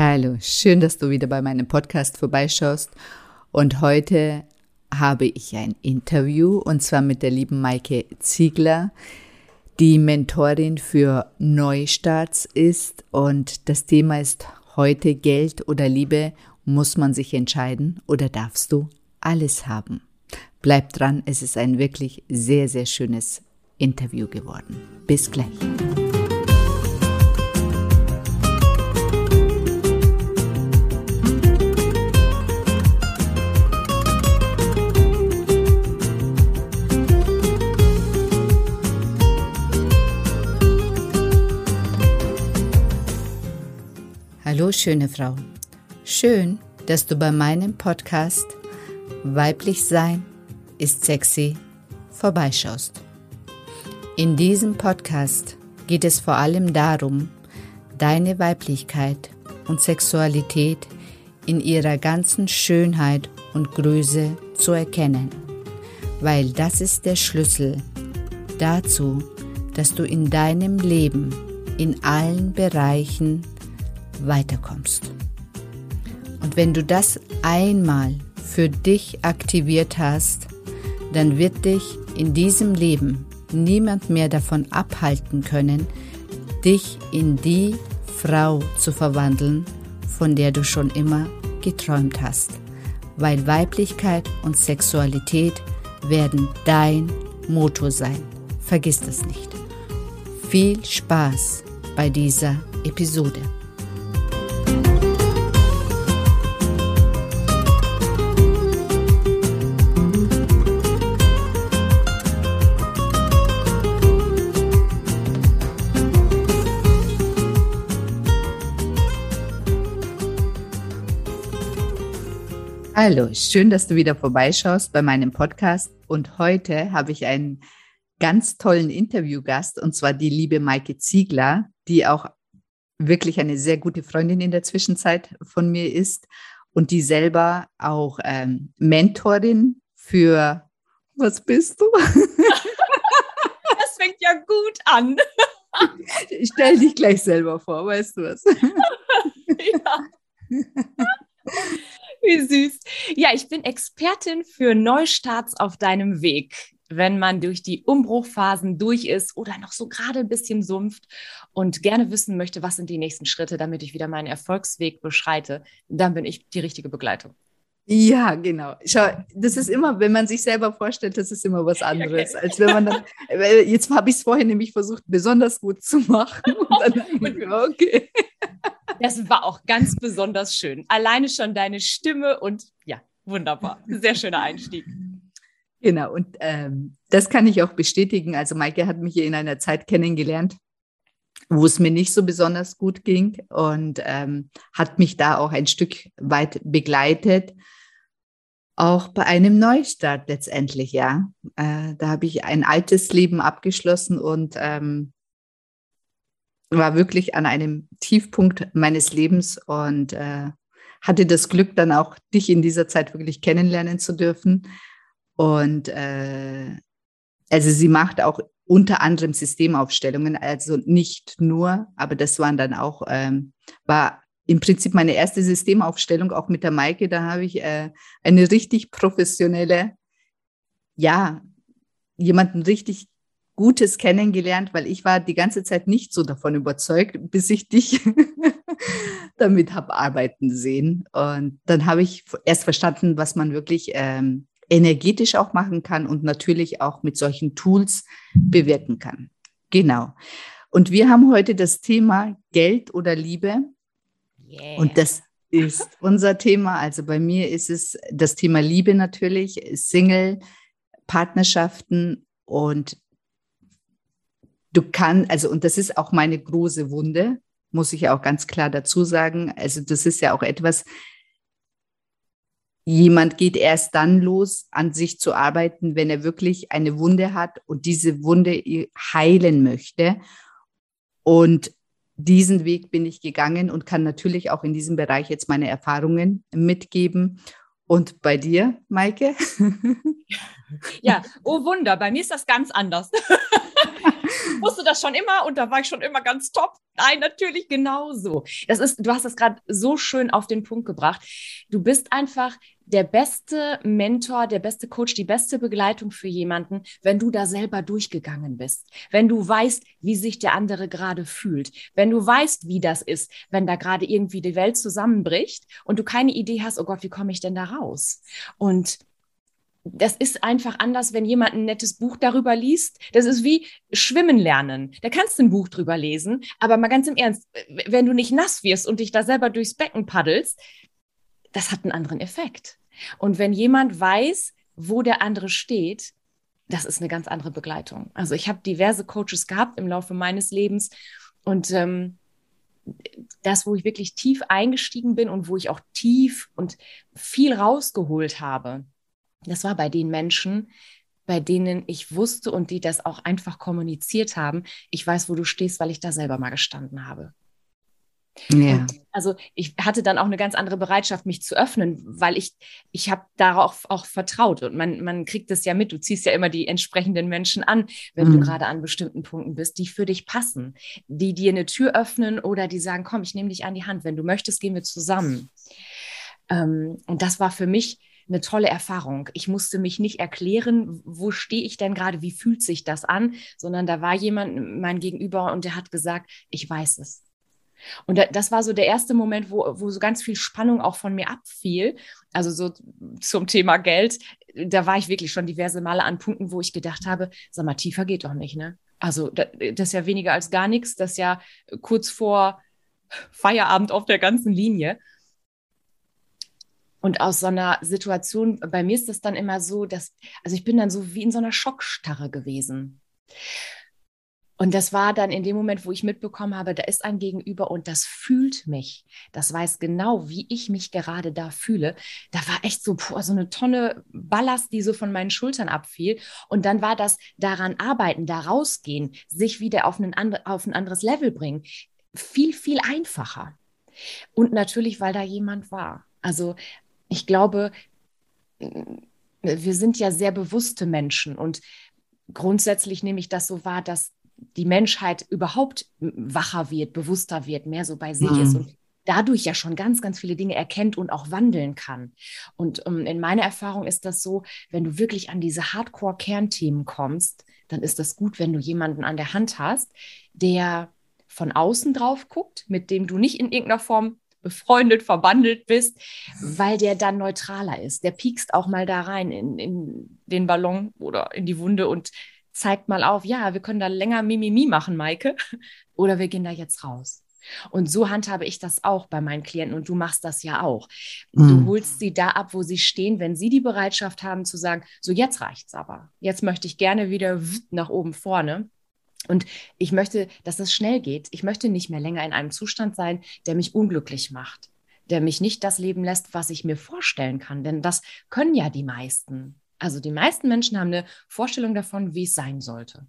Hallo, schön, dass du wieder bei meinem Podcast vorbeischaust. Und heute habe ich ein Interview und zwar mit der lieben Maike Ziegler, die Mentorin für Neustarts ist. Und das Thema ist heute Geld oder Liebe. Muss man sich entscheiden oder darfst du alles haben? Bleib dran, es ist ein wirklich sehr, sehr schönes Interview geworden. Bis gleich. Schöne Frau. Schön, dass du bei meinem Podcast Weiblich Sein ist sexy vorbeischaust. In diesem Podcast geht es vor allem darum, deine Weiblichkeit und Sexualität in ihrer ganzen Schönheit und Größe zu erkennen, weil das ist der Schlüssel dazu, dass du in deinem Leben in allen Bereichen weiterkommst. Und wenn du das einmal für dich aktiviert hast, dann wird dich in diesem Leben niemand mehr davon abhalten können, dich in die Frau zu verwandeln, von der du schon immer geträumt hast. Weil Weiblichkeit und Sexualität werden dein Motor sein. Vergiss das nicht. Viel Spaß bei dieser Episode. Hallo, schön, dass du wieder vorbeischaust bei meinem Podcast. Und heute habe ich einen ganz tollen Interviewgast, und zwar die liebe Maike Ziegler, die auch wirklich eine sehr gute Freundin in der Zwischenzeit von mir ist und die selber auch ähm, Mentorin für, was bist du? Das fängt ja gut an. Stell dich gleich selber vor, weißt du was? Ja. Wie süß. Ja, ich bin Expertin für Neustarts auf deinem Weg. Wenn man durch die Umbruchphasen durch ist oder noch so gerade ein bisschen sumpft und gerne wissen möchte, was sind die nächsten Schritte, damit ich wieder meinen Erfolgsweg beschreite, dann bin ich die richtige Begleitung. Ja, genau. Schau, das ist immer, wenn man sich selber vorstellt, das ist immer was anderes, okay. als wenn man dann, jetzt habe ich es vorhin nämlich versucht, besonders gut zu machen. Und dann, okay. Das war auch ganz besonders schön. Alleine schon deine Stimme und ja, wunderbar. Sehr schöner Einstieg. Genau, und ähm, das kann ich auch bestätigen. Also Maike hat mich hier in einer Zeit kennengelernt, wo es mir nicht so besonders gut ging und ähm, hat mich da auch ein Stück weit begleitet. Auch bei einem Neustart letztendlich, ja. Äh, da habe ich ein altes Leben abgeschlossen und ähm, war wirklich an einem Tiefpunkt meines Lebens und äh, hatte das Glück, dann auch dich in dieser Zeit wirklich kennenlernen zu dürfen. Und äh, also sie macht auch unter anderem Systemaufstellungen, also nicht nur, aber das waren dann auch, ähm, war im Prinzip meine erste Systemaufstellung auch mit der Maike. Da habe ich äh, eine richtig professionelle, ja, jemanden richtig Gutes kennengelernt, weil ich war die ganze Zeit nicht so davon überzeugt, bis ich dich damit habe arbeiten sehen. Und dann habe ich erst verstanden, was man wirklich ähm, energetisch auch machen kann und natürlich auch mit solchen Tools bewirken kann. Genau. Und wir haben heute das Thema Geld oder Liebe. Yeah. Und das ist unser Thema. Also bei mir ist es das Thema Liebe natürlich, Single, Partnerschaften und du kannst, also, und das ist auch meine große Wunde, muss ich ja auch ganz klar dazu sagen. Also, das ist ja auch etwas, jemand geht erst dann los, an sich zu arbeiten, wenn er wirklich eine Wunde hat und diese Wunde heilen möchte. Und diesen Weg bin ich gegangen und kann natürlich auch in diesem Bereich jetzt meine Erfahrungen mitgeben. Und bei dir, Maike? Ja, oh Wunder, bei mir ist das ganz anders. Ich wusste das schon immer und da war ich schon immer ganz top. Nein, natürlich genauso. Das ist, du hast das gerade so schön auf den Punkt gebracht. Du bist einfach der beste Mentor, der beste Coach, die beste Begleitung für jemanden, wenn du da selber durchgegangen bist. Wenn du weißt, wie sich der andere gerade fühlt. Wenn du weißt, wie das ist, wenn da gerade irgendwie die Welt zusammenbricht und du keine Idee hast, oh Gott, wie komme ich denn da raus? Und das ist einfach anders, wenn jemand ein nettes Buch darüber liest. Das ist wie Schwimmen lernen. Da kannst du ein Buch drüber lesen, aber mal ganz im Ernst, wenn du nicht nass wirst und dich da selber durchs Becken paddelst, das hat einen anderen Effekt. Und wenn jemand weiß, wo der andere steht, das ist eine ganz andere Begleitung. Also ich habe diverse Coaches gehabt im Laufe meines Lebens und ähm, das, wo ich wirklich tief eingestiegen bin und wo ich auch tief und viel rausgeholt habe, das war bei den Menschen, bei denen ich wusste und die das auch einfach kommuniziert haben. Ich weiß, wo du stehst, weil ich da selber mal gestanden habe. Ja. also ich hatte dann auch eine ganz andere Bereitschaft, mich zu öffnen, weil ich, ich habe darauf auch vertraut und man, man kriegt es ja mit. Du ziehst ja immer die entsprechenden Menschen an, wenn mhm. du gerade an bestimmten Punkten bist, die für dich passen, die dir eine Tür öffnen oder die sagen, komm, ich nehme dich an die Hand. Wenn du möchtest, gehen wir zusammen. Ähm, und das war für mich eine tolle Erfahrung. Ich musste mich nicht erklären, wo stehe ich denn gerade, wie fühlt sich das an, sondern da war jemand mein Gegenüber und der hat gesagt, ich weiß es. Und das war so der erste Moment, wo, wo so ganz viel Spannung auch von mir abfiel. Also so zum Thema Geld. Da war ich wirklich schon diverse Male an Punkten, wo ich gedacht habe, sag mal, tiefer geht doch nicht, ne? Also das ist ja weniger als gar nichts. Das ist ja kurz vor Feierabend auf der ganzen Linie. Und aus so einer Situation, bei mir ist das dann immer so, dass, also ich bin dann so wie in so einer Schockstarre gewesen. Und das war dann in dem Moment, wo ich mitbekommen habe, da ist ein Gegenüber und das fühlt mich. Das weiß genau, wie ich mich gerade da fühle. Da war echt so, boah, so eine Tonne Ballast, die so von meinen Schultern abfiel. Und dann war das daran arbeiten, da rausgehen, sich wieder auf, einen and auf ein anderes Level bringen, viel, viel einfacher. Und natürlich, weil da jemand war. Also ich glaube, wir sind ja sehr bewusste Menschen und grundsätzlich nehme ich das so wahr, dass die Menschheit überhaupt wacher wird, bewusster wird, mehr so bei sich mhm. ist und dadurch ja schon ganz, ganz viele Dinge erkennt und auch wandeln kann. Und um, ähm, in meiner Erfahrung ist das so, wenn du wirklich an diese Hardcore-Kernthemen kommst, dann ist das gut, wenn du jemanden an der Hand hast, der von außen drauf guckt, mit dem du nicht in irgendeiner Form befreundet, verbandelt bist, weil der dann neutraler ist. Der piekst auch mal da rein in, in den Ballon oder in die Wunde und zeigt mal auf, ja, wir können da länger Mimimi machen, Maike, oder wir gehen da jetzt raus. Und so handhabe ich das auch bei meinen Klienten und du machst das ja auch. Du mhm. holst sie da ab, wo sie stehen, wenn sie die Bereitschaft haben zu sagen, so jetzt reicht's aber. Jetzt möchte ich gerne wieder nach oben vorne. Und ich möchte, dass es schnell geht. Ich möchte nicht mehr länger in einem Zustand sein, der mich unglücklich macht, der mich nicht das leben lässt, was ich mir vorstellen kann. Denn das können ja die meisten. Also die meisten Menschen haben eine Vorstellung davon, wie es sein sollte.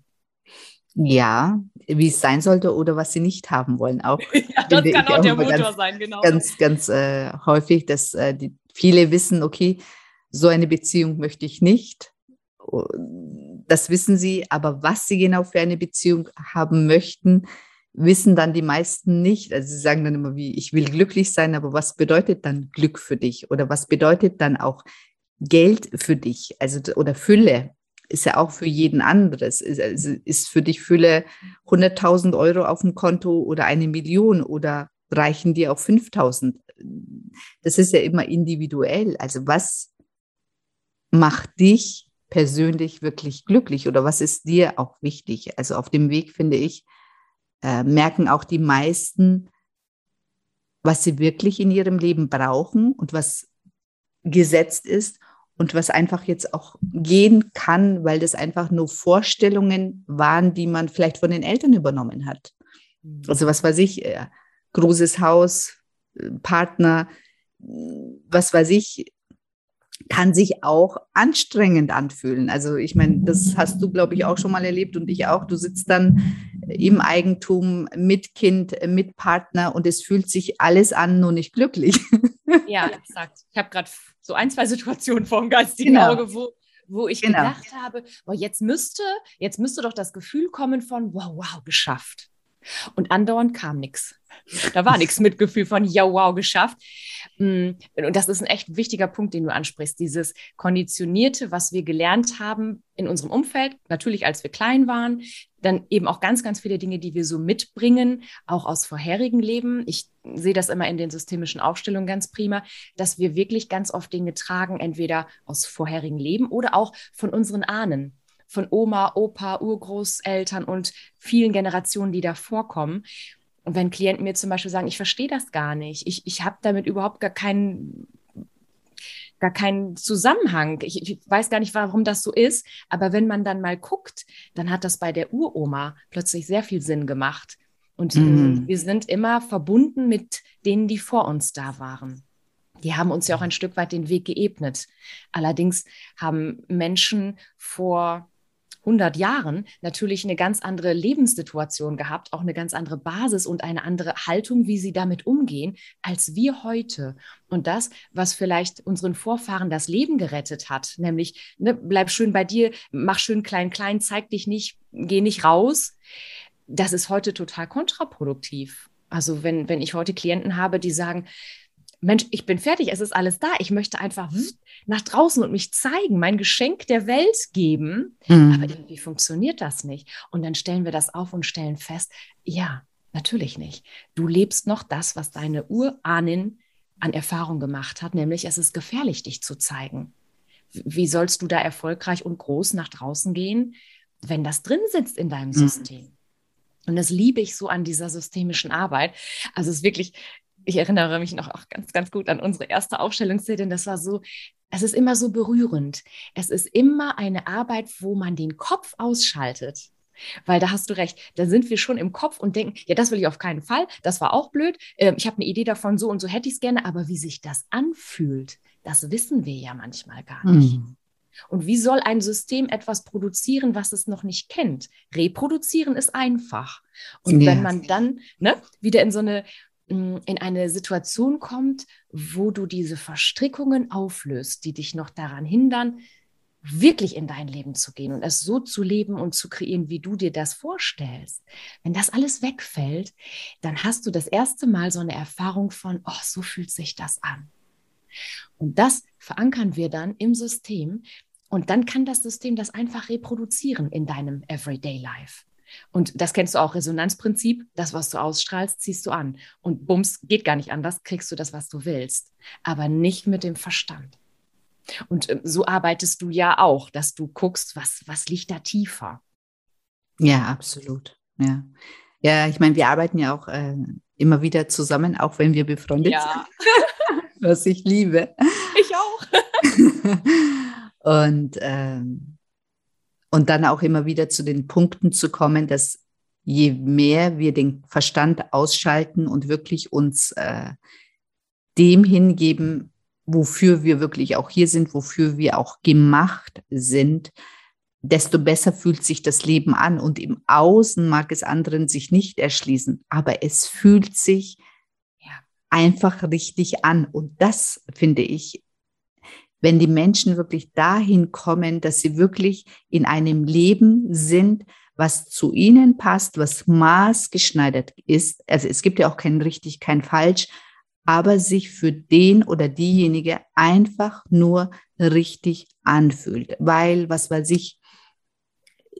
Ja, wie es sein sollte oder was sie nicht haben wollen. Auch, ja, das kann auch der Motor ganz, sein, genau. Ganz, ganz äh, häufig, dass äh, die, viele wissen, okay, so eine Beziehung möchte ich nicht das wissen sie, aber was sie genau für eine Beziehung haben möchten, wissen dann die meisten nicht. Also sie sagen dann immer, wie ich will glücklich sein, aber was bedeutet dann Glück für dich? Oder was bedeutet dann auch Geld für dich? Also oder Fülle ist ja auch für jeden anderes. Ist, also ist für dich Fülle 100.000 Euro auf dem Konto oder eine Million oder reichen dir auch 5.000? Das ist ja immer individuell. Also was macht dich persönlich wirklich glücklich oder was ist dir auch wichtig? Also auf dem Weg, finde ich, äh, merken auch die meisten, was sie wirklich in ihrem Leben brauchen und was gesetzt ist und was einfach jetzt auch gehen kann, weil das einfach nur Vorstellungen waren, die man vielleicht von den Eltern übernommen hat. Mhm. Also was weiß ich, äh, großes Haus, äh, Partner, was weiß ich, kann sich auch anstrengend anfühlen. Also ich meine, das hast du, glaube ich, auch schon mal erlebt und ich auch. Du sitzt dann im Eigentum mit Kind, mit Partner und es fühlt sich alles an, nur nicht glücklich. Ja, exakt. Ich habe gerade so ein, zwei Situationen vor dem geistigen genau. Auge, wo, wo ich genau. gedacht habe, boah, jetzt müsste, jetzt müsste doch das Gefühl kommen von, wow, wow, geschafft. Und andauernd kam nichts. Da war nichts Mitgefühl von, ja, wow, geschafft. Mm, und das ist ein echt wichtiger Punkt, den du ansprichst. Dieses Konditionierte, was wir gelernt haben in unserem Umfeld, natürlich als wir klein waren, dann eben auch ganz, ganz viele Dinge, die wir so mitbringen, auch aus vorherigen Leben. Ich sehe das immer in den systemischen Aufstellungen ganz prima, dass wir wirklich ganz oft Dinge tragen, entweder aus vorherigen Leben oder auch von unseren Ahnen von Oma, Opa, Urgroßeltern und vielen Generationen, die da vorkommen. Und wenn Klienten mir zum Beispiel sagen, ich verstehe das gar nicht, ich, ich habe damit überhaupt gar keinen gar keinen Zusammenhang. Ich, ich, weiß gar nicht, warum das so ist, aber wenn man dann mal guckt, dann hat das bei der Uroma plötzlich sehr viel Sinn gemacht. Und mhm. wir sind immer verbunden mit denen, die vor uns da waren. Die haben uns ja auch ein Stück weit den Weg geebnet. Allerdings haben Menschen vor 100 Jahren natürlich eine ganz andere Lebenssituation gehabt, auch eine ganz andere Basis und eine andere Haltung, wie sie damit umgehen, als wir heute. Und das, was vielleicht unseren Vorfahren das Leben gerettet hat, nämlich ne, bleib schön bei dir, mach schön klein, klein, zeig dich nicht, geh nicht raus, das ist heute total kontraproduktiv. Also wenn, wenn ich heute Klienten habe, die sagen, Mensch, ich bin fertig, es ist alles da. Ich möchte einfach nach draußen und mich zeigen, mein Geschenk der Welt geben. Mhm. Aber irgendwie funktioniert das nicht. Und dann stellen wir das auf und stellen fest, ja, natürlich nicht. Du lebst noch das, was deine Urahnin an Erfahrung gemacht hat, nämlich es ist gefährlich, dich zu zeigen. Wie sollst du da erfolgreich und groß nach draußen gehen, wenn das drin sitzt in deinem mhm. System? Und das liebe ich so an dieser systemischen Arbeit. Also es ist wirklich, ich erinnere mich noch auch ganz, ganz gut an unsere erste Aufstellungsszene. Das war so, es ist immer so berührend. Es ist immer eine Arbeit, wo man den Kopf ausschaltet. Weil da hast du recht, da sind wir schon im Kopf und denken, ja, das will ich auf keinen Fall, das war auch blöd, ähm, ich habe eine Idee davon, so und so hätte ich es gerne, aber wie sich das anfühlt, das wissen wir ja manchmal gar nicht. Mhm. Und wie soll ein System etwas produzieren, was es noch nicht kennt? Reproduzieren ist einfach. Und ja. wenn man dann ne, wieder in so eine in eine Situation kommt, wo du diese Verstrickungen auflöst, die dich noch daran hindern, wirklich in dein Leben zu gehen und es so zu leben und zu kreieren, wie du dir das vorstellst. Wenn das alles wegfällt, dann hast du das erste Mal so eine Erfahrung von, oh, so fühlt sich das an. Und das verankern wir dann im System und dann kann das System das einfach reproduzieren in deinem Everyday Life. Und das kennst du auch, Resonanzprinzip, das, was du ausstrahlst, ziehst du an. Und bums, geht gar nicht anders, kriegst du das, was du willst. Aber nicht mit dem Verstand. Und äh, so arbeitest du ja auch, dass du guckst, was, was liegt da tiefer. Ja, absolut. Ja, ja ich meine, wir arbeiten ja auch äh, immer wieder zusammen, auch wenn wir befreundet ja. sind. was ich liebe. Ich auch. Und ähm, und dann auch immer wieder zu den Punkten zu kommen, dass je mehr wir den Verstand ausschalten und wirklich uns äh, dem hingeben, wofür wir wirklich auch hier sind, wofür wir auch gemacht sind, desto besser fühlt sich das Leben an. Und im Außen mag es anderen sich nicht erschließen, aber es fühlt sich einfach richtig an. Und das finde ich wenn die Menschen wirklich dahin kommen, dass sie wirklich in einem Leben sind, was zu ihnen passt, was maßgeschneidert ist. Also es gibt ja auch kein richtig, kein falsch, aber sich für den oder diejenige einfach nur richtig anfühlt, weil, was weiß ich,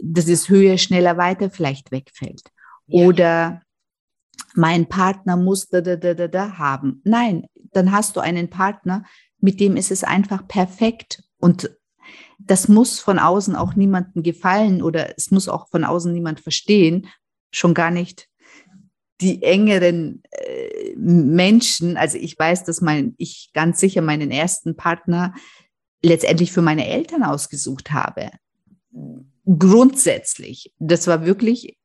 das ist höher, schneller, weiter vielleicht wegfällt. Ja. Oder mein Partner muss da, da, da, da, da haben. Nein, dann hast du einen Partner, mit dem ist es einfach perfekt. Und das muss von außen auch niemandem gefallen oder es muss auch von außen niemand verstehen, schon gar nicht die engeren äh, Menschen. Also ich weiß, dass mein, ich ganz sicher meinen ersten Partner letztendlich für meine Eltern ausgesucht habe. Grundsätzlich. Das war wirklich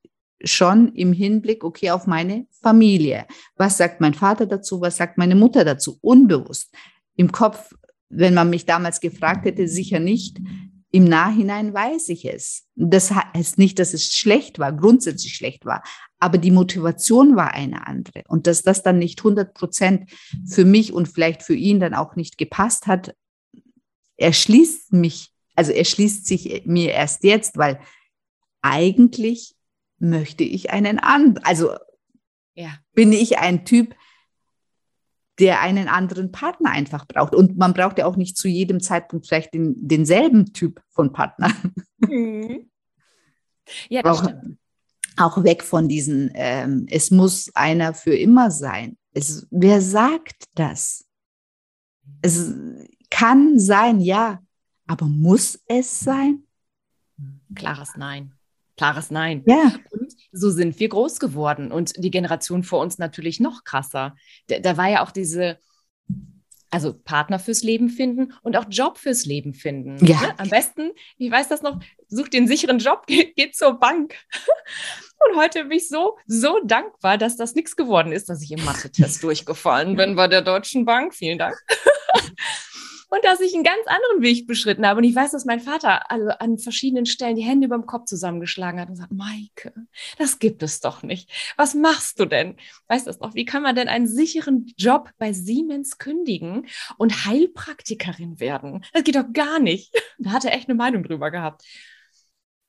schon im Hinblick, okay, auf meine Familie. Was sagt mein Vater dazu? Was sagt meine Mutter dazu? Unbewusst im Kopf, wenn man mich damals gefragt hätte, sicher nicht. Im Nachhinein weiß ich es. Das heißt nicht, dass es schlecht war, grundsätzlich schlecht war, aber die Motivation war eine andere. Und dass das dann nicht 100 Prozent für mich und vielleicht für ihn dann auch nicht gepasst hat, erschließt mich also erschließt sich mir erst jetzt, weil eigentlich möchte ich einen anderen, also ja. bin ich ein Typ, der einen anderen Partner einfach braucht. Und man braucht ja auch nicht zu jedem Zeitpunkt vielleicht den, denselben Typ von Partner. Mhm. Ja, das auch, stimmt. Auch weg von diesen, ähm, es muss einer für immer sein. Es, wer sagt das? Es kann sein, ja, aber muss es sein? Klares Nein. Klares Nein. Ja. Und so sind wir groß geworden und die Generation vor uns natürlich noch krasser. Da, da war ja auch diese, also Partner fürs Leben finden und auch Job fürs Leben finden. Ja. Ne? Am besten, ich weiß das noch, such den sicheren Job, geht, geht zur Bank. Und heute bin ich so, so dankbar, dass das nichts geworden ist, dass ich im Mathe-Test durchgefallen bin bei der Deutschen Bank. Vielen Dank und dass ich einen ganz anderen Weg beschritten habe. Und ich weiß, dass mein Vater also an verschiedenen Stellen die Hände über dem Kopf zusammengeschlagen hat und sagt, Maike, das gibt es doch nicht. Was machst du denn? Weißt du das noch? Wie kann man denn einen sicheren Job bei Siemens kündigen und Heilpraktikerin werden? Das geht doch gar nicht. Da hat er echt eine Meinung drüber gehabt.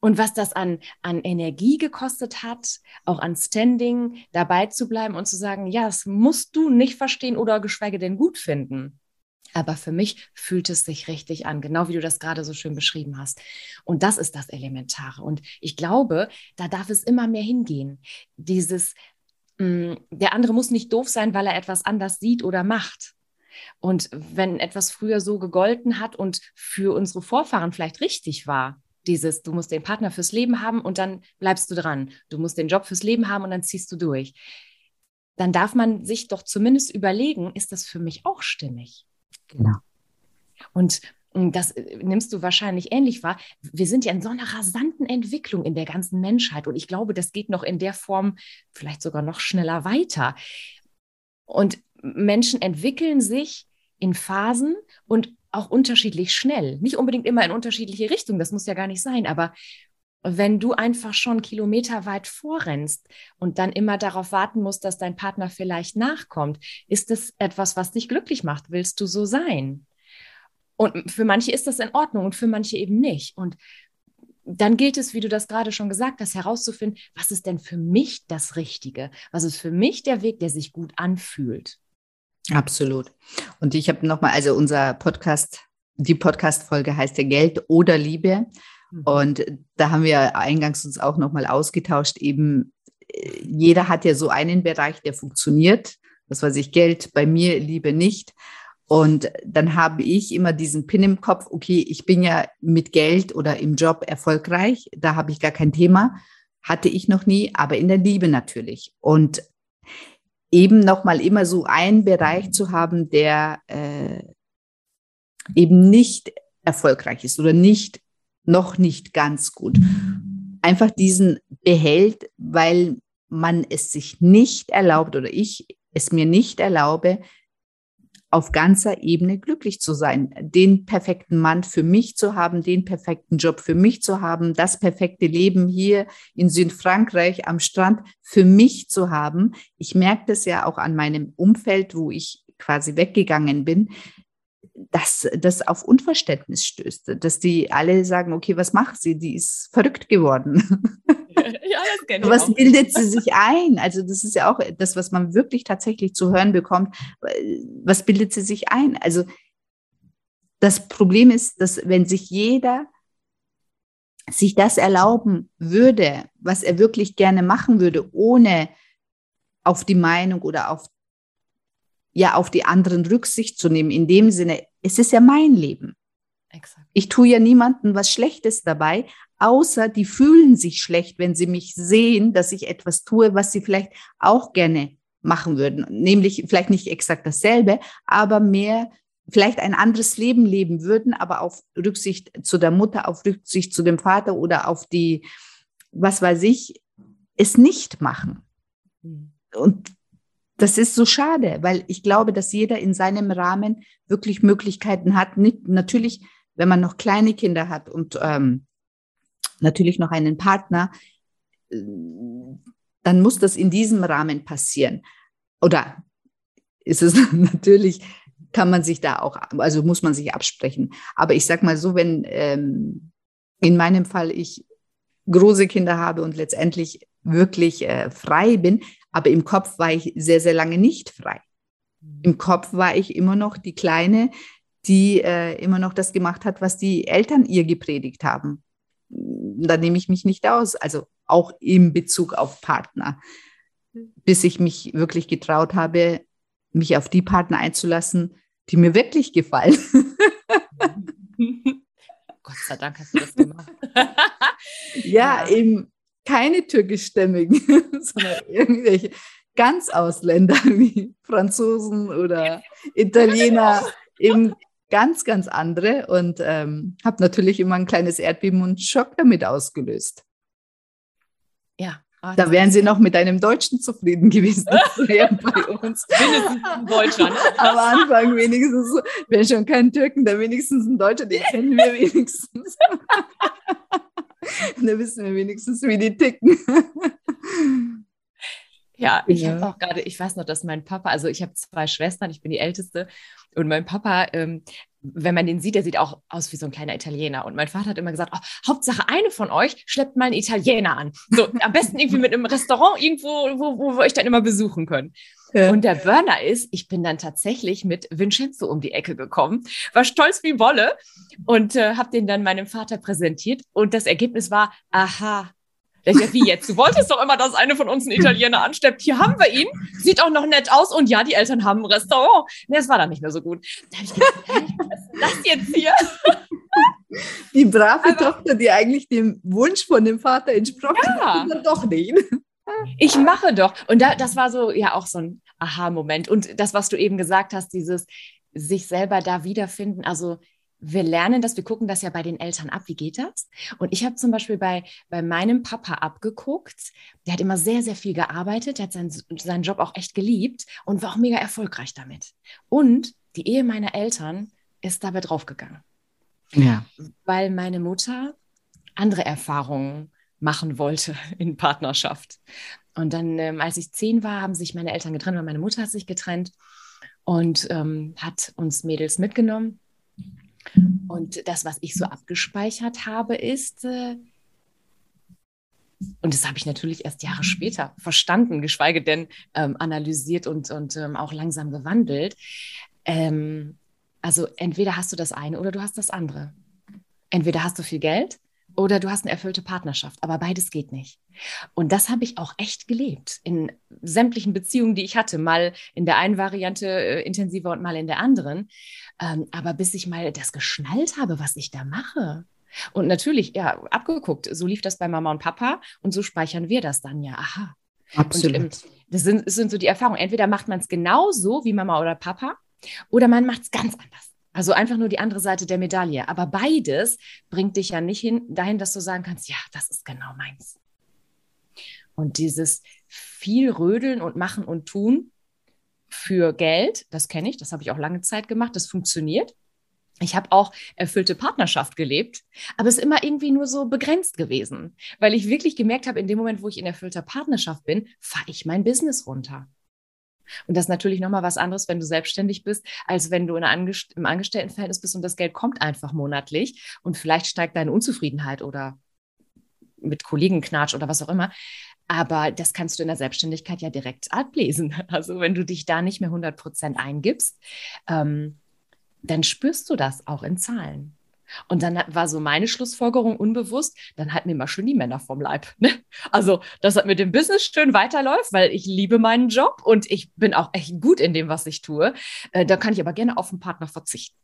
Und was das an, an Energie gekostet hat, auch an Standing, dabei zu bleiben und zu sagen, ja, das musst du nicht verstehen oder geschweige denn gut finden. Aber für mich fühlt es sich richtig an, genau wie du das gerade so schön beschrieben hast. Und das ist das Elementare. Und ich glaube, da darf es immer mehr hingehen. Dieses, mh, mm, der andere muss nicht doof sein, weil er etwas anders sieht oder macht. Und wenn etwas früher so gegolten hat und für unsere Vorfahren vielleicht richtig war, dieses, du musst den Partner fürs Leben haben und dann bleibst du dran. Du musst den Job fürs Leben haben und dann ziehst du durch. Dann darf man sich doch zumindest überlegen, ist das für mich auch stimmig? Genau. Und das äh, nimmst du wahrscheinlich ähnlich wahr. Wir sind ja in so einer rasanten Entwicklung in der ganzen Menschheit. Und ich glaube, das geht noch in der Form vielleicht sogar noch schneller weiter. Und Menschen entwickeln sich in Phasen und auch unterschiedlich schnell. Nicht unbedingt immer in unterschiedliche Richtungen, das muss ja gar nicht sein, aber wenn du einfach schon kilometerweit vorrennst und dann immer darauf warten musst, dass dein Partner vielleicht nachkommt, ist das etwas, was dich glücklich macht? Willst du so sein? Und für manche ist das in Ordnung und für manche eben nicht. Und dann gilt es, wie du das gerade schon gesagt hast, herauszufinden, was ist denn für mich das Richtige? Was ist für mich der Weg, der sich gut anfühlt? Absolut. Und ich habe nochmal, also unser Podcast, die Podcast-Folge heißt ja Geld oder Liebe. Mhm. Und da haben wir eingangs uns auch nochmal ausgetauscht, eben äh, jeder hat ja so einen Bereich, der funktioniert. Das weiß ich, Geld bei mir, Liebe nicht. Und dann habe ich immer diesen Pin im Kopf, okay, ich bin ja mit Geld oder im Job erfolgreich, da habe ich gar kein Thema, hatte ich noch nie, aber in der Liebe natürlich. Und eben nochmal immer so einen Bereich zu haben, der äh, eben nicht erfolgreich ist oder nicht noch nicht ganz gut. Einfach diesen behält, weil man es sich nicht erlaubt oder ich es mir nicht erlaube, auf ganzer Ebene glücklich zu sein, den perfekten Mann für mich zu haben, den perfekten Job für mich zu haben, das perfekte Leben hier in Südfrankreich am Strand für mich zu haben. Ich merke das ja auch an meinem Umfeld, wo ich quasi weggegangen bin dass das auf Unverständnis stößt, dass die alle sagen, okay, was macht sie? Die ist verrückt geworden. Ja, das kenne ich was auch. bildet sie sich ein? Also das ist ja auch das, was man wirklich tatsächlich zu hören bekommt. Was bildet sie sich ein? Also das Problem ist, dass wenn sich jeder sich das erlauben würde, was er wirklich gerne machen würde, ohne auf die Meinung oder auf ja auf die anderen Rücksicht zu nehmen. In dem Sinne, es ist ja mein Leben. Exakt. Ich tue ja niemandem was Schlechtes dabei, außer die fühlen sich schlecht, wenn sie mich sehen, dass ich etwas tue, was sie vielleicht auch gerne machen würden. Nämlich vielleicht nicht exakt dasselbe, aber mehr vielleicht ein anderes Leben leben würden, aber auf Rücksicht zu der Mutter, auf Rücksicht zu dem Vater oder auf die, was weiß ich, es nicht machen. Mhm. Und das ist so schade, weil ich glaube, dass jeder in seinem Rahmen wirklich Möglichkeiten hat. Nicht, natürlich, wenn man noch kleine Kinder hat und ähm, natürlich noch einen Partner, äh, dann muss das in diesem Rahmen passieren. Oder ist es natürlich kann man sich da auch, also muss man sich absprechen. Aber ich sag mal so, wenn ähm, in meinem Fall ich große Kinder habe und letztendlich wirklich äh, frei bin, aber im Kopf war ich sehr, sehr lange nicht frei. Im Kopf war ich immer noch die Kleine, die äh, immer noch das gemacht hat, was die Eltern ihr gepredigt haben. Da nehme ich mich nicht aus, also auch im Bezug auf Partner, bis ich mich wirklich getraut habe, mich auf die Partner einzulassen, die mir wirklich gefallen. Gott sei Dank hast du das gemacht. ja, ja, eben keine türkischstämmigen, sondern irgendwelche ganz Ausländer wie Franzosen oder Italiener, eben ganz, ganz andere und ähm, habe natürlich immer ein kleines Erdbeben und Schock damit ausgelöst. Ja. Da wären sie noch mit einem Deutschen zufrieden gewesen bei uns. Wenigstens Deutschland. Am Anfang wenigstens, wenn schon kein Türken, dann wenigstens ein Deutscher, den kennen wir wenigstens. da wissen wir wenigstens, wie die ticken. Ja, ich ja. habe auch gerade, ich weiß noch, dass mein Papa, also ich habe zwei Schwestern, ich bin die Älteste und mein Papa, ähm, wenn man den sieht, der sieht auch aus wie so ein kleiner Italiener. Und mein Vater hat immer gesagt, oh, Hauptsache eine von euch schleppt mal einen Italiener an. So, am besten irgendwie mit einem Restaurant irgendwo, wo, wo wir euch dann immer besuchen können. Ja. Und der Burner ist, ich bin dann tatsächlich mit Vincenzo um die Ecke gekommen, war stolz wie Wolle und äh, habe den dann meinem Vater präsentiert. Und das Ergebnis war, aha, sag, wie jetzt? Du wolltest doch immer, dass eine von uns einen Italiener ansteppt. Hier haben wir ihn. Sieht auch noch nett aus. Und ja, die Eltern haben ein Restaurant. Nee, es war dann nicht mehr so gut. Da habe ich gedacht, was ist das jetzt hier? Die brave Aber, Tochter, die eigentlich dem Wunsch von dem Vater entsprochen ja. hat, doch nicht. Ich mache doch. Und da, das war so ja auch so ein Aha-Moment. Und das, was du eben gesagt hast, dieses sich selber da wiederfinden. Also wir lernen das, wir gucken das ja bei den Eltern ab, wie geht das? Und ich habe zum Beispiel bei, bei meinem Papa abgeguckt, der hat immer sehr, sehr viel gearbeitet, der hat seinen, seinen Job auch echt geliebt und war auch mega erfolgreich damit. Und die Ehe meiner Eltern ist dabei draufgegangen. Ja. Weil meine Mutter andere Erfahrungen machen wollte in Partnerschaft. Und dann, ähm, als ich zehn war, haben sich meine Eltern getrennt, weil meine Mutter hat sich getrennt und ähm, hat uns Mädels mitgenommen und das, was ich so abgespeichert habe, ist, äh, und das habe ich natürlich erst Jahre später verstanden, geschweige denn ähm, analysiert und, und ähm, auch langsam gewandelt. Ähm, also entweder hast du das eine oder du hast das andere. Entweder hast du viel Geld oder du hast eine erfüllte Partnerschaft, aber beides geht nicht. Und das habe ich auch echt gelebt in sämtlichen Beziehungen, die ich hatte, mal in der einen Variante äh, intensiver und mal in der anderen. Ähm, aber bis ich mal das geschnallt habe, was ich da mache. Und natürlich, ja, abgeguckt, so lief das bei Mama und Papa und so speichern wir das dann ja. Aha. Absolut. Und, ähm, das, sind, das sind so die Erfahrungen. Entweder macht man es genauso wie Mama oder Papa oder man macht es ganz anders. Also einfach nur die andere Seite der Medaille. Aber beides bringt dich ja nicht hin, dahin, dass du sagen kannst, ja, das ist genau meins. Und dieses viel Rödeln und Machen und Tun für Geld, das kenne ich, das habe ich auch lange Zeit gemacht, das funktioniert. Ich habe auch erfüllte Partnerschaft gelebt, aber es ist immer irgendwie nur so begrenzt gewesen, weil ich wirklich gemerkt habe, in dem Moment, wo ich in erfüllter Partnerschaft bin, fahre ich mein Business runter. Und das ist natürlich nochmal was anderes, wenn du selbstständig bist, als wenn du Angest im Angestelltenverhältnis bist und das Geld kommt einfach monatlich und vielleicht steigt deine Unzufriedenheit oder mit Kollegen knatscht oder was auch immer. Aber das kannst du in der Selbstständigkeit ja direkt ablesen. Also wenn du dich da nicht mehr 100 Prozent eingibst, ähm, dann spürst du das auch in Zahlen. Und dann war so meine Schlussfolgerung unbewusst, dann halten mir mal schön die Männer vom Leib. Ne? Also, dass das mit dem Business schön weiterläuft, weil ich liebe meinen Job und ich bin auch echt gut in dem, was ich tue. Äh, da kann ich aber gerne auf einen Partner verzichten.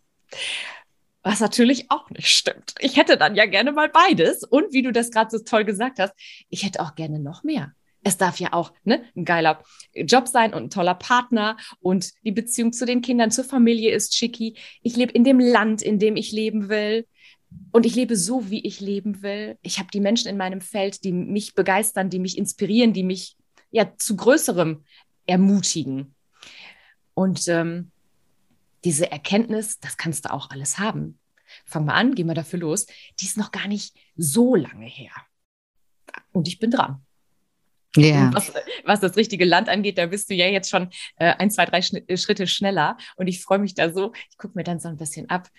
Was natürlich auch nicht stimmt. Ich hätte dann ja gerne mal beides. Und wie du das gerade so toll gesagt hast, ich hätte auch gerne noch mehr. Es darf ja auch ne, ein geiler Job sein und ein toller Partner und die Beziehung zu den Kindern, zur Familie ist schicki. Ich lebe in dem Land, in dem ich leben will. Und ich lebe so, wie ich leben will. Ich habe die Menschen in meinem Feld, die mich begeistern, die mich inspirieren, die mich ja zu Größerem ermutigen. Und ähm, diese Erkenntnis, das kannst du auch alles haben. Fang mal an, geh mal dafür los. Die ist noch gar nicht so lange her. Und ich bin dran. Ja. Was, was, das richtige Land angeht, da bist du ja jetzt schon äh, ein, zwei, drei Schnitt, Schritte schneller. Und ich freue mich da so. Ich gucke mir dann so ein bisschen ab,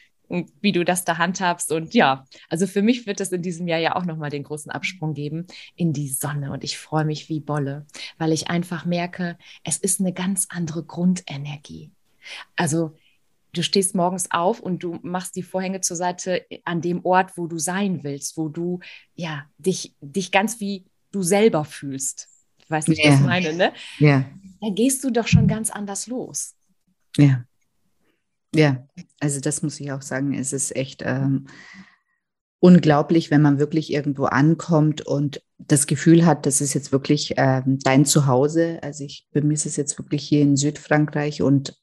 wie du das da handhabst. Und ja, also für mich wird es in diesem Jahr ja auch nochmal den großen Absprung geben in die Sonne. Und ich freue mich wie Bolle, weil ich einfach merke, es ist eine ganz andere Grundenergie. Also du stehst morgens auf und du machst die Vorhänge zur Seite an dem Ort, wo du sein willst, wo du ja dich, dich ganz wie du selber fühlst. Ich weiß nicht, was ich meine, ne? Ja. Da gehst du doch schon ganz anders los. Ja. Ja, also das muss ich auch sagen, es ist echt ähm, unglaublich, wenn man wirklich irgendwo ankommt und das Gefühl hat, das ist jetzt wirklich ähm, dein Zuhause. Also ich, bei mir ist es jetzt wirklich hier in Südfrankreich und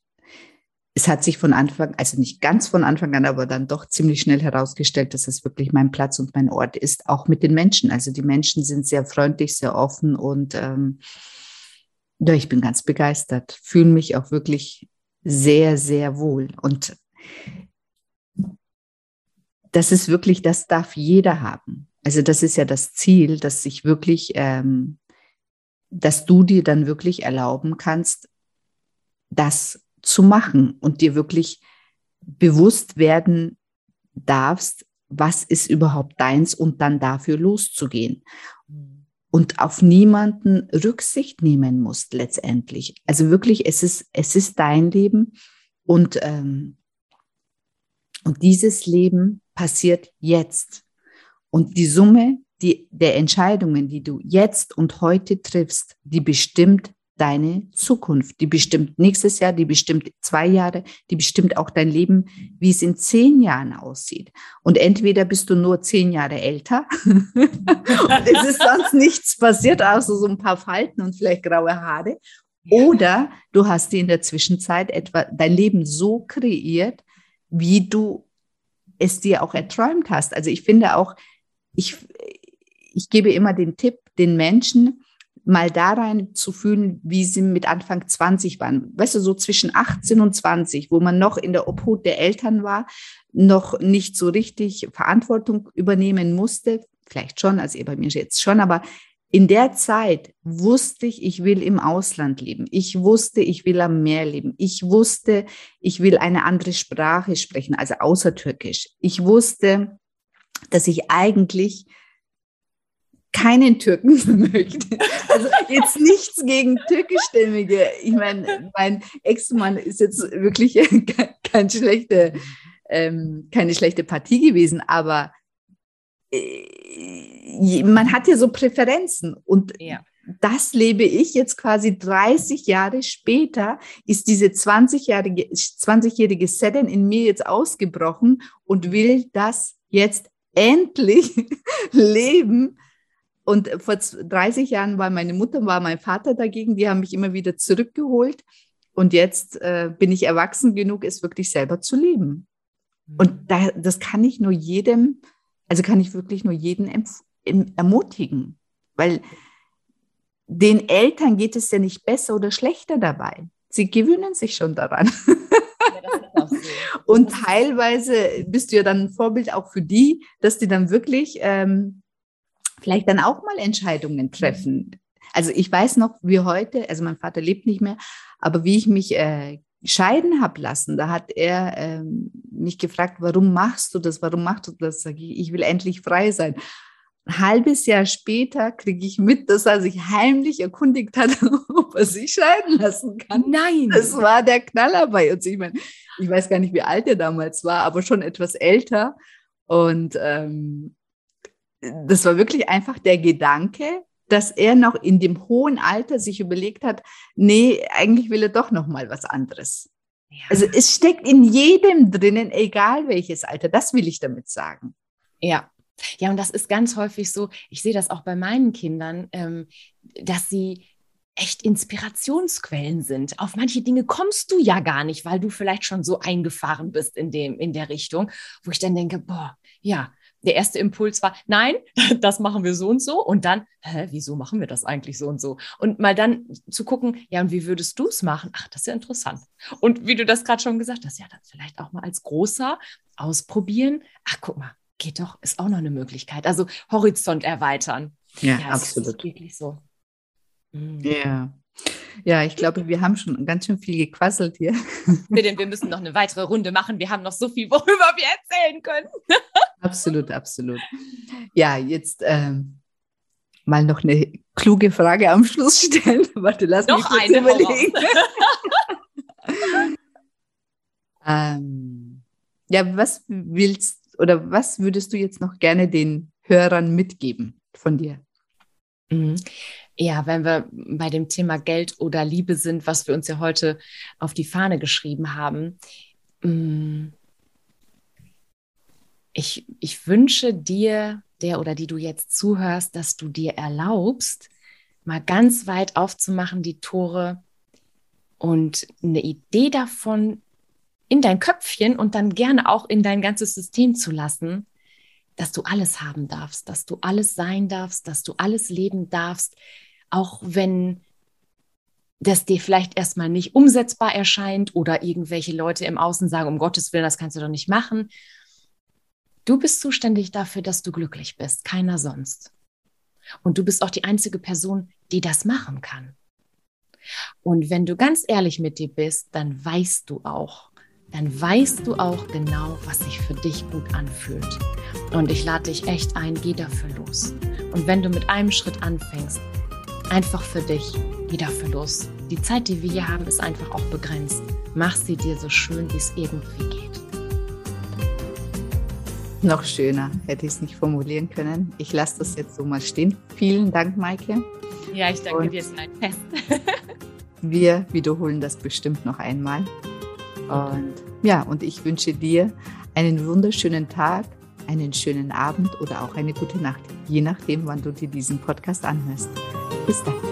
es hat sich von Anfang, also nicht ganz von Anfang an, aber dann doch ziemlich schnell herausgestellt, dass es wirklich mein Platz und mein Ort ist, auch mit den Menschen. Also die Menschen sind sehr freundlich, sehr offen und ähm, ja, ich bin ganz begeistert, fühle mich auch wirklich sehr, sehr wohl. Und das ist wirklich, das darf jeder haben. Also das ist ja das Ziel, dass sich wirklich, ähm, dass du dir dann wirklich erlauben kannst, das zu machen und dir wirklich bewusst werden darfst, was ist überhaupt deins und dann dafür loszugehen. Und auf niemanden Rücksicht nehmen musst letztendlich. Also wirklich, es ist, es ist dein Leben und, ähm, und dieses Leben passiert jetzt. Und die Summe die, der Entscheidungen, die du jetzt und heute triffst, die bestimmt deine Zukunft. Die bestimmt nächstes Jahr, die bestimmt zwei Jahre, die bestimmt auch dein Leben, wie es in zehn Jahren aussieht. Und entweder bist du nur zehn Jahre älter und es ist sonst nichts passiert, außer so ein paar Falten und vielleicht graue Haare. Oder du hast dir in der Zwischenzeit etwa dein Leben so kreiert, wie du es dir auch erträumt hast. Also ich finde auch, ich, ich gebe immer den Tipp den Menschen, mal da rein zu fühlen, wie sie mit Anfang 20 waren. Weißt du, so zwischen 18 und 20, wo man noch in der Obhut der Eltern war, noch nicht so richtig Verantwortung übernehmen musste. Vielleicht schon, also ihr bei mir jetzt schon, aber in der Zeit wusste ich, ich will im Ausland leben. Ich wusste, ich will am Meer leben. Ich wusste, ich will eine andere Sprache sprechen, also außer Türkisch. Ich wusste, dass ich eigentlich keinen Türken möchte. Also jetzt nichts gegen türkischstämmige. Ich meine, mein Ex-Mann ist jetzt wirklich kein schlechte, ähm, keine schlechte Partie gewesen, aber äh, man hat ja so Präferenzen und ja. das lebe ich jetzt quasi 30 Jahre später, ist diese 20-jährige 20 Seden in mir jetzt ausgebrochen und will das jetzt endlich leben und vor 30 Jahren war meine Mutter, war mein Vater dagegen, die haben mich immer wieder zurückgeholt. Und jetzt äh, bin ich erwachsen genug, es wirklich selber zu leben. Und mhm. da, das kann ich nur jedem, also kann ich wirklich nur jeden ermutigen, weil den Eltern geht es ja nicht besser oder schlechter dabei. Sie gewöhnen sich schon daran. Ja, so. Und teilweise bist du ja dann ein Vorbild auch für die, dass die dann wirklich ähm, vielleicht dann auch mal Entscheidungen treffen. Also ich weiß noch, wie heute, also mein Vater lebt nicht mehr, aber wie ich mich äh, scheiden habe lassen, da hat er ähm, mich gefragt, warum machst du das, warum machst du das? Sag ich, ich will endlich frei sein. Ein halbes Jahr später kriege ich mit, dass er sich heimlich erkundigt hat, ob er sich scheiden lassen kann. Nein. Das war der Knaller bei uns. Ich meine, ich weiß gar nicht, wie alt er damals war, aber schon etwas älter. Und ähm, das war wirklich einfach der Gedanke, dass er noch in dem hohen Alter sich überlegt hat, nee, eigentlich will er doch noch mal was anderes. Ja. Also es steckt in jedem drinnen, egal welches Alter. Das will ich damit sagen. Ja. Ja, und das ist ganz häufig so, ich sehe das auch bei meinen Kindern, ähm, dass sie echt Inspirationsquellen sind. Auf manche Dinge kommst du ja gar nicht, weil du vielleicht schon so eingefahren bist in dem, in der Richtung, wo ich dann denke, boah, ja, der erste Impuls war, nein, das machen wir so und so. Und dann, hä, wieso machen wir das eigentlich so und so? Und mal dann zu gucken, ja, und wie würdest du es machen? Ach, das ist ja interessant. Und wie du das gerade schon gesagt hast, ja, dann vielleicht auch mal als großer ausprobieren. Ach, guck mal, geht doch, ist auch noch eine Möglichkeit. Also Horizont erweitern. Ja, ja absolut. wirklich so. Mhm. Ja. Ja, ich glaube, wir haben schon ganz schön viel gequasselt hier. Wir müssen noch eine weitere Runde machen. Wir haben noch so viel, worüber wir erzählen können. Absolut, absolut. Ja, jetzt ähm, mal noch eine kluge Frage am Schluss stellen. Warte, lass noch mich kurz eine überlegen. ähm, ja, was willst oder was würdest du jetzt noch gerne den Hörern mitgeben von dir? Mhm. Ja, wenn wir bei dem Thema Geld oder Liebe sind, was wir uns ja heute auf die Fahne geschrieben haben. Mm, ich, ich wünsche dir, der oder die du jetzt zuhörst, dass du dir erlaubst, mal ganz weit aufzumachen, die Tore und eine Idee davon in dein Köpfchen und dann gerne auch in dein ganzes System zu lassen, dass du alles haben darfst, dass du alles sein darfst, dass du alles leben darfst, auch wenn das dir vielleicht erstmal nicht umsetzbar erscheint oder irgendwelche Leute im Außen sagen, um Gottes Willen, das kannst du doch nicht machen. Du bist zuständig dafür, dass du glücklich bist, keiner sonst. Und du bist auch die einzige Person, die das machen kann. Und wenn du ganz ehrlich mit dir bist, dann weißt du auch, dann weißt du auch genau, was sich für dich gut anfühlt. Und ich lade dich echt ein, geh dafür los. Und wenn du mit einem Schritt anfängst, einfach für dich wieder für los. Die Zeit, die wir hier haben, ist einfach auch begrenzt. Mach sie dir so schön, wie es irgendwie geht. Noch schöner hätte ich es nicht formulieren können. Ich lasse das jetzt so mal stehen. Vielen Dank, Maike. Ja, ich danke Und dir, es ist ein Fest. wir wiederholen das bestimmt noch einmal. Und ja, und ich wünsche dir einen wunderschönen Tag, einen schönen Abend oder auch eine gute Nacht, je nachdem, wann du dir diesen Podcast anhörst. Bis dann.